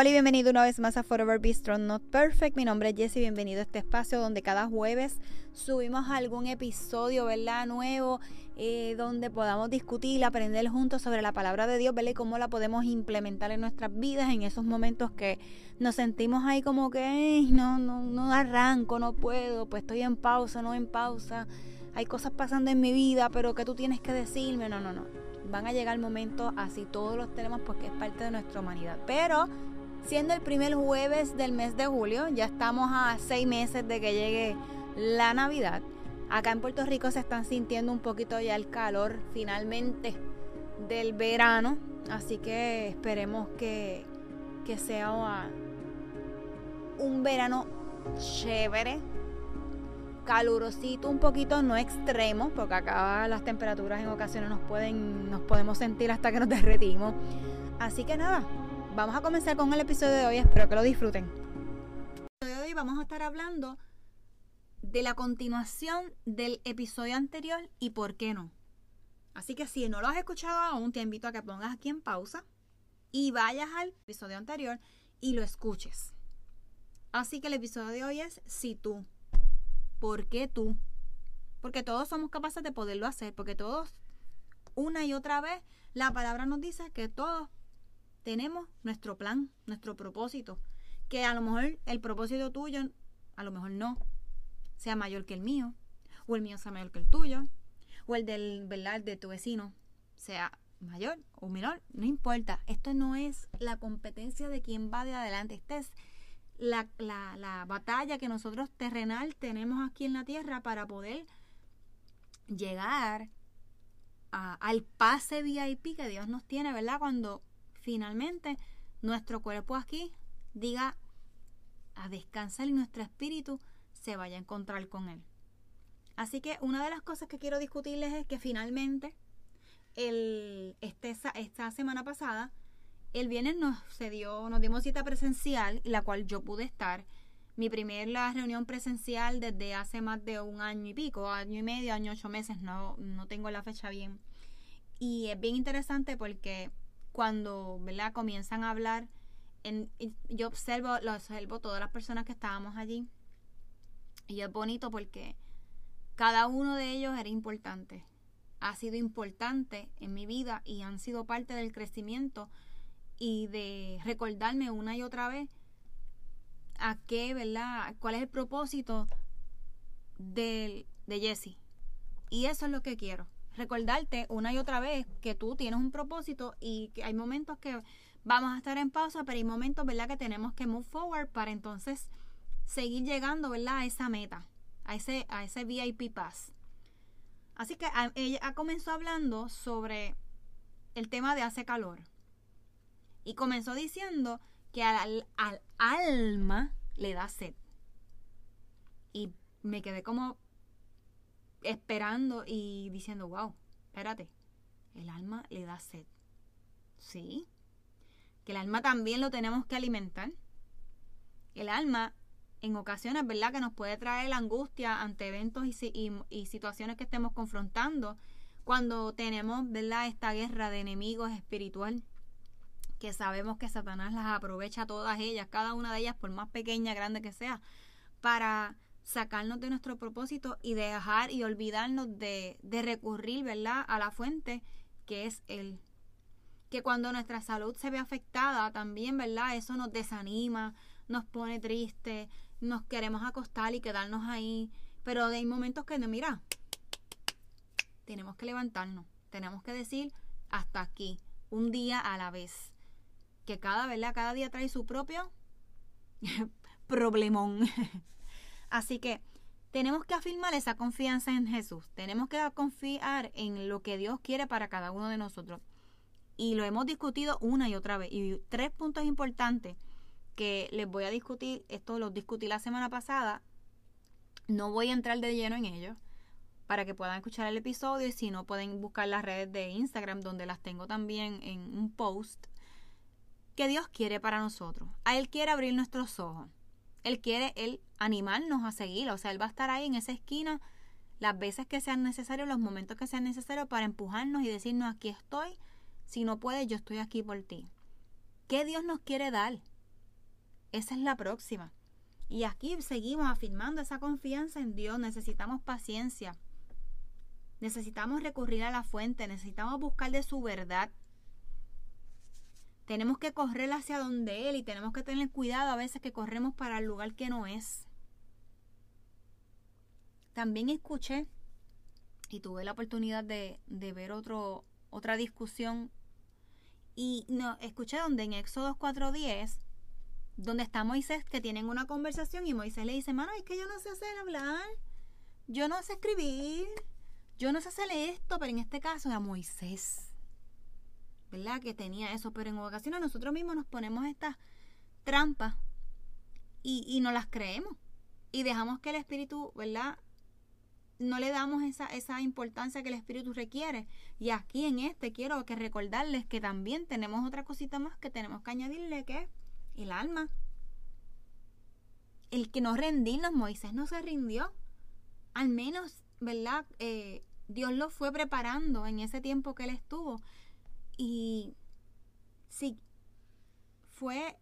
Hola y bienvenido una vez más a Forever Be Strong Not Perfect. Mi nombre es Jessie, bienvenido a este espacio donde cada jueves subimos algún episodio, ¿verdad? Nuevo, eh, donde podamos discutir, aprender juntos sobre la palabra de Dios, ¿verdad? Y cómo la podemos implementar en nuestras vidas en esos momentos que nos sentimos ahí como que no, no, no arranco, no puedo, pues estoy en pausa, no en pausa. Hay cosas pasando en mi vida, pero que tú tienes que decirme, no, no, no. Van a llegar momentos así, todos los tenemos porque es parte de nuestra humanidad. Pero siendo el primer jueves del mes de julio, ya estamos a seis meses de que llegue la Navidad. Acá en Puerto Rico se están sintiendo un poquito ya el calor finalmente del verano, así que esperemos que, que sea un verano chévere, calurosito un poquito, no extremo, porque acá las temperaturas en ocasiones nos pueden, nos podemos sentir hasta que nos derretimos. Así que nada, vamos a comenzar con el episodio de hoy, espero que lo disfruten. El episodio de hoy vamos a estar hablando de la continuación del episodio anterior y por qué no. Así que si no lo has escuchado aún, te invito a que pongas aquí en pausa y vayas al episodio anterior y lo escuches. Así que el episodio de hoy es si tú. ¿Por qué tú? Porque todos somos capaces de poderlo hacer, porque todos, una y otra vez, la palabra nos dice que todos tenemos nuestro plan, nuestro propósito, que a lo mejor el propósito tuyo, a lo mejor no, sea mayor que el mío, o el mío sea mayor que el tuyo, o el del, ¿verdad? de tu vecino sea mayor o menor, no importa. Esto no es la competencia de quién va de adelante, esta es la, la batalla que nosotros terrenal tenemos aquí en la tierra para poder llegar a, al pase VIP que Dios nos tiene, ¿verdad? Cuando finalmente nuestro cuerpo aquí diga a descansar y nuestro espíritu se vaya a encontrar con él. Así que una de las cosas que quiero discutirles es que finalmente el, este, esta semana pasada, el viernes nos se dio, nos dimos cita presencial, la cual yo pude estar. Mi primera reunión presencial desde hace más de un año y pico, año y medio, año ocho meses, no, no tengo la fecha bien. Y es bien interesante porque cuando ¿verdad? comienzan a hablar, yo observo, lo observo todas las personas que estábamos allí. Y es bonito porque cada uno de ellos era importante. Ha sido importante en mi vida y han sido parte del crecimiento y de recordarme una y otra vez a qué, ¿verdad? ¿Cuál es el propósito de, de Jesse? Y eso es lo que quiero recordarte una y otra vez que tú tienes un propósito y que hay momentos que vamos a estar en pausa, pero hay momentos, ¿verdad?, que tenemos que move forward para entonces seguir llegando, ¿verdad?, a esa meta, a ese, a ese VIP Pass. Así que ella comenzó hablando sobre el tema de hace calor. Y comenzó diciendo que al, al alma le da sed. Y me quedé como esperando y diciendo, wow, espérate, el alma le da sed. Sí, que el alma también lo tenemos que alimentar. El alma en ocasiones, ¿verdad? Que nos puede traer la angustia ante eventos y, y, situaciones que estemos confrontando cuando tenemos, ¿verdad? Esta guerra de enemigos espiritual que sabemos que Satanás las aprovecha todas ellas, cada una de ellas, por más pequeña, grande que sea, para sacarnos de nuestro propósito y dejar y olvidarnos de, de recurrir, ¿verdad?, a la fuente que es Él. Que cuando nuestra salud se ve afectada también, ¿verdad? Eso nos desanima, nos pone triste, nos queremos acostar y quedarnos ahí. Pero hay momentos que, mira, tenemos que levantarnos, tenemos que decir hasta aquí, un día a la vez. Que cada, ¿verdad? Cada día trae su propio problemón. Así que tenemos que afirmar esa confianza en Jesús. Tenemos que confiar en lo que Dios quiere para cada uno de nosotros. Y lo hemos discutido una y otra vez. Y tres puntos importantes que les voy a discutir. Esto los discutí la semana pasada. No voy a entrar de lleno en ellos para que puedan escuchar el episodio y si no pueden buscar las redes de Instagram donde las tengo también en un post que Dios quiere para nosotros. A Él quiere abrir nuestros ojos. Él quiere él animarnos a seguir. O sea, Él va a estar ahí en esa esquina las veces que sean necesarios, los momentos que sean necesarios para empujarnos y decirnos aquí estoy. Si no puedes, yo estoy aquí por ti. ¿Qué Dios nos quiere dar? esa es la próxima. Y aquí seguimos afirmando esa confianza en Dios. Necesitamos paciencia. Necesitamos recurrir a la fuente. Necesitamos buscar de su verdad. Tenemos que correr hacia donde Él y tenemos que tener cuidado a veces que corremos para el lugar que no es. También escuché y tuve la oportunidad de, ver otro, otra discusión y no, escuché donde en Éxodo 4.10 donde está Moisés, que tienen una conversación y Moisés le dice, mano, es que yo no sé hacer hablar, yo no sé escribir, yo no sé hacer esto, pero en este caso era Moisés, ¿verdad? Que tenía eso, pero en ocasiones nosotros mismos nos ponemos estas trampas y, y no las creemos y dejamos que el Espíritu, ¿verdad? no le damos esa, esa importancia que el Espíritu requiere. Y aquí en este quiero que recordarles que también tenemos otra cosita más que tenemos que añadirle, que es el alma. El que no rendirnos, Moisés no se rindió. Al menos, ¿verdad? Eh, Dios lo fue preparando en ese tiempo que él estuvo. Y sí, fue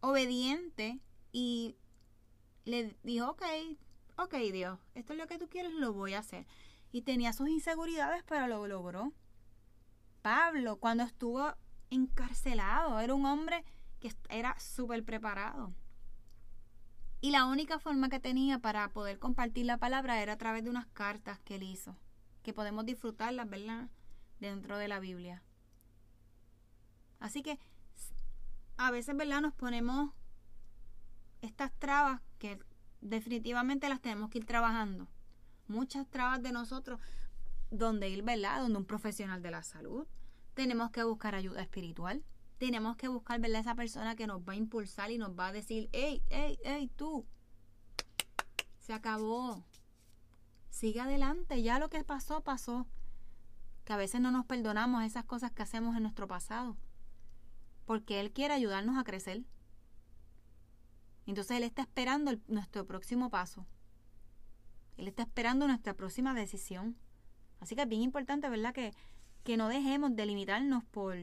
obediente y le dijo, ok, ok Dios, esto es lo que tú quieres, lo voy a hacer. Y tenía sus inseguridades, pero lo logró. Pablo, cuando estuvo encarcelado, era un hombre que era súper preparado. Y la única forma que tenía para poder compartir la palabra era a través de unas cartas que él hizo, que podemos disfrutarlas, ¿verdad? Dentro de la Biblia. Así que a veces, ¿verdad? Nos ponemos estas trabas que definitivamente las tenemos que ir trabajando. Muchas trabas de nosotros, donde ir, ¿verdad? Donde un profesional de la salud. Tenemos que buscar ayuda espiritual tenemos que buscar, ¿verdad? Esa persona que nos va a impulsar y nos va a decir, hey, hey, hey, tú, se acabó. Sigue adelante, ya lo que pasó, pasó. Que a veces no nos perdonamos esas cosas que hacemos en nuestro pasado. Porque Él quiere ayudarnos a crecer. Entonces Él está esperando nuestro próximo paso. Él está esperando nuestra próxima decisión. Así que es bien importante, ¿verdad? Que, que no dejemos de limitarnos por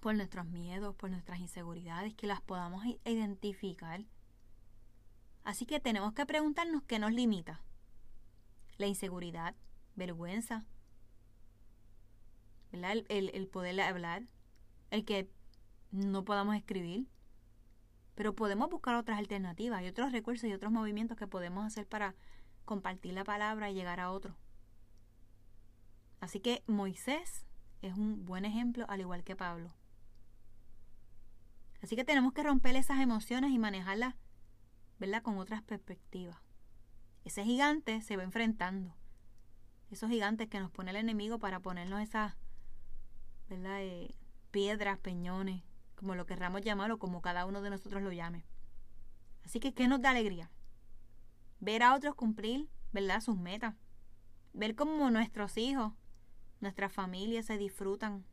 por nuestros miedos, por nuestras inseguridades, que las podamos identificar. Así que tenemos que preguntarnos qué nos limita. La inseguridad, vergüenza, El, el poder hablar, el que no podamos escribir. Pero podemos buscar otras alternativas y otros recursos y otros movimientos que podemos hacer para compartir la palabra y llegar a otro. Así que Moisés es un buen ejemplo, al igual que Pablo. Así que tenemos que romper esas emociones y manejarlas, ¿verdad? Con otras perspectivas. Ese gigante se va enfrentando. Esos gigantes que nos pone el enemigo para ponernos esas, ¿verdad? Eh, piedras, peñones, como lo querramos llamar o como cada uno de nosotros lo llame. Así que, ¿qué nos da alegría? Ver a otros cumplir, ¿verdad? Sus metas. Ver cómo nuestros hijos, nuestras familias se disfrutan.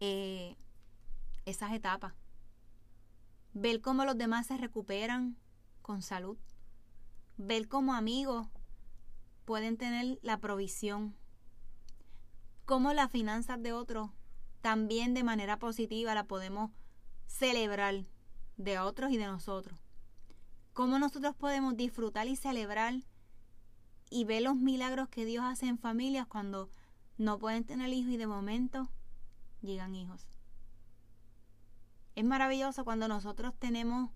Eh, esas etapas. Ver cómo los demás se recuperan con salud. Ver cómo amigos pueden tener la provisión. Cómo las finanzas de otros también de manera positiva la podemos celebrar de otros y de nosotros. Cómo nosotros podemos disfrutar y celebrar y ver los milagros que Dios hace en familias cuando no pueden tener hijos y de momento llegan hijos. Es maravilloso cuando nosotros tenemos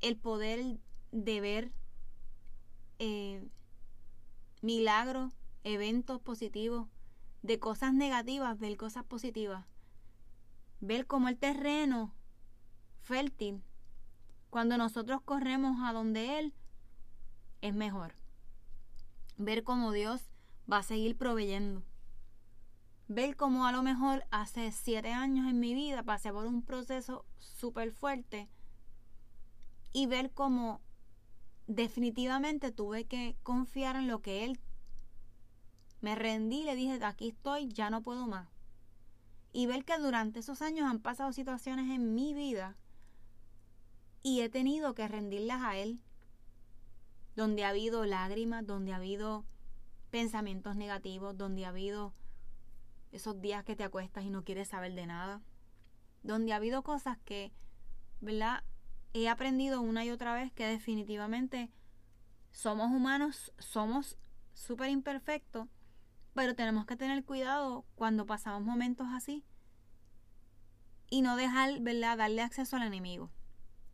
el poder de ver eh, milagros, eventos positivos, de cosas negativas, ver cosas positivas. Ver como el terreno fértil, cuando nosotros corremos a donde Él, es mejor. Ver cómo Dios va a seguir proveyendo ver cómo a lo mejor hace siete años en mi vida pasé por un proceso súper fuerte y ver cómo definitivamente tuve que confiar en lo que él me rendí, le dije, aquí estoy, ya no puedo más. Y ver que durante esos años han pasado situaciones en mi vida y he tenido que rendirlas a él, donde ha habido lágrimas, donde ha habido pensamientos negativos, donde ha habido esos días que te acuestas y no quieres saber de nada, donde ha habido cosas que, ¿verdad? He aprendido una y otra vez que definitivamente somos humanos, somos súper imperfectos, pero tenemos que tener cuidado cuando pasamos momentos así y no dejar, ¿verdad?, darle acceso al enemigo.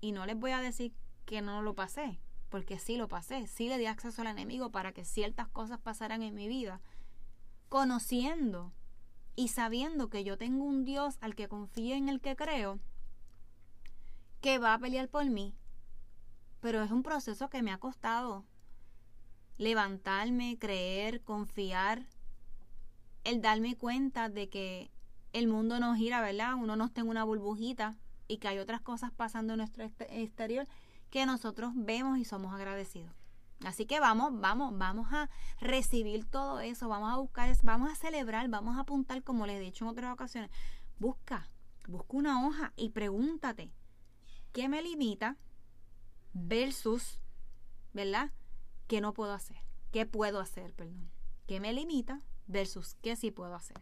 Y no les voy a decir que no lo pasé, porque sí lo pasé, sí le di acceso al enemigo para que ciertas cosas pasaran en mi vida, conociendo y sabiendo que yo tengo un Dios al que confío en el que creo, que va a pelear por mí. Pero es un proceso que me ha costado levantarme, creer, confiar, el darme cuenta de que el mundo no gira, ¿verdad? Uno no está en una burbujita y que hay otras cosas pasando en nuestro exterior que nosotros vemos y somos agradecidos. Así que vamos, vamos, vamos a recibir todo eso, vamos a buscar, vamos a celebrar, vamos a apuntar, como les he dicho en otras ocasiones. Busca, busca una hoja y pregúntate, ¿qué me limita versus, ¿verdad? ¿Qué no puedo hacer? ¿Qué puedo hacer, perdón? ¿Qué me limita versus qué sí puedo hacer?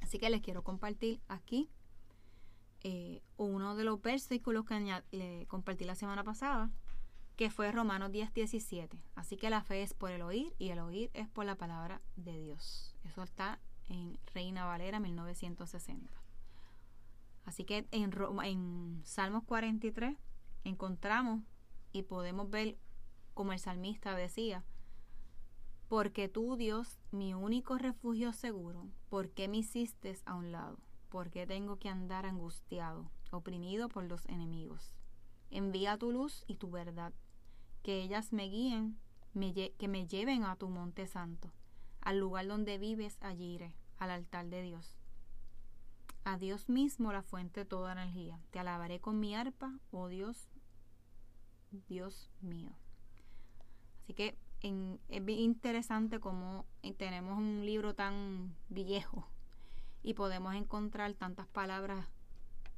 Así que les quiero compartir aquí eh, uno de los versículos que le compartí la semana pasada, que fue Romanos 10, 17. Así que la fe es por el oír y el oír es por la palabra de Dios. Eso está en Reina Valera 1960. Así que en, en Salmos 43 encontramos y podemos ver como el salmista decía, porque tú, Dios, mi único refugio seguro, ¿por qué me hiciste a un lado? ¿Por qué tengo que andar angustiado, oprimido por los enemigos? Envía tu luz y tu verdad, que ellas me guíen, que me lleven a tu monte santo, al lugar donde vives, allí iré, al altar de Dios. A Dios mismo, la fuente de toda energía. Te alabaré con mi arpa, oh Dios, Dios mío. Así que es bien interesante como tenemos un libro tan viejo y podemos encontrar tantas palabras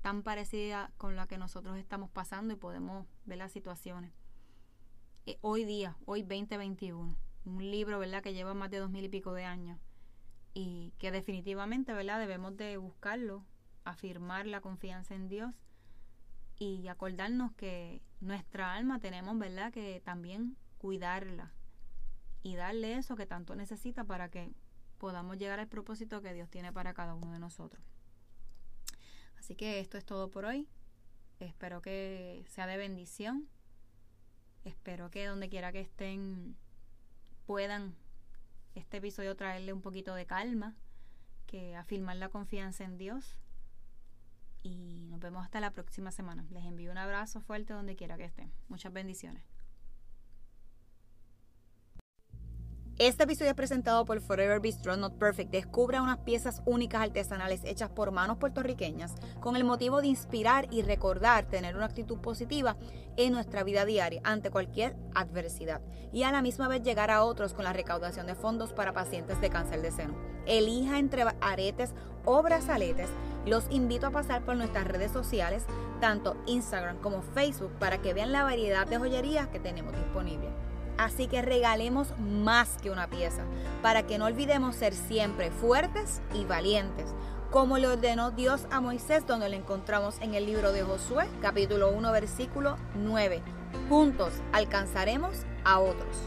tan parecidas con las que nosotros estamos pasando y podemos ver las situaciones. Eh, hoy día, hoy 2021, un libro, ¿verdad?, que lleva más de dos mil y pico de años y que definitivamente, ¿verdad?, debemos de buscarlo, afirmar la confianza en Dios y acordarnos que nuestra alma tenemos, ¿verdad?, que también cuidarla y darle eso que tanto necesita para que podamos llegar al propósito que Dios tiene para cada uno de nosotros. Así que esto es todo por hoy. Espero que sea de bendición. Espero que donde quiera que estén puedan este episodio traerle un poquito de calma, que afirmar la confianza en Dios. Y nos vemos hasta la próxima semana. Les envío un abrazo fuerte donde quiera que estén. Muchas bendiciones. Este episodio es presentado por Forever Bistro Not Perfect. Descubra unas piezas únicas artesanales hechas por manos puertorriqueñas con el motivo de inspirar y recordar tener una actitud positiva en nuestra vida diaria ante cualquier adversidad y a la misma vez llegar a otros con la recaudación de fondos para pacientes de cáncer de seno. Elija entre aretes o brazaletes. Los invito a pasar por nuestras redes sociales, tanto Instagram como Facebook, para que vean la variedad de joyerías que tenemos disponibles. Así que regalemos más que una pieza, para que no olvidemos ser siempre fuertes y valientes, como le ordenó Dios a Moisés, donde lo encontramos en el libro de Josué, capítulo 1, versículo 9. Juntos alcanzaremos a otros.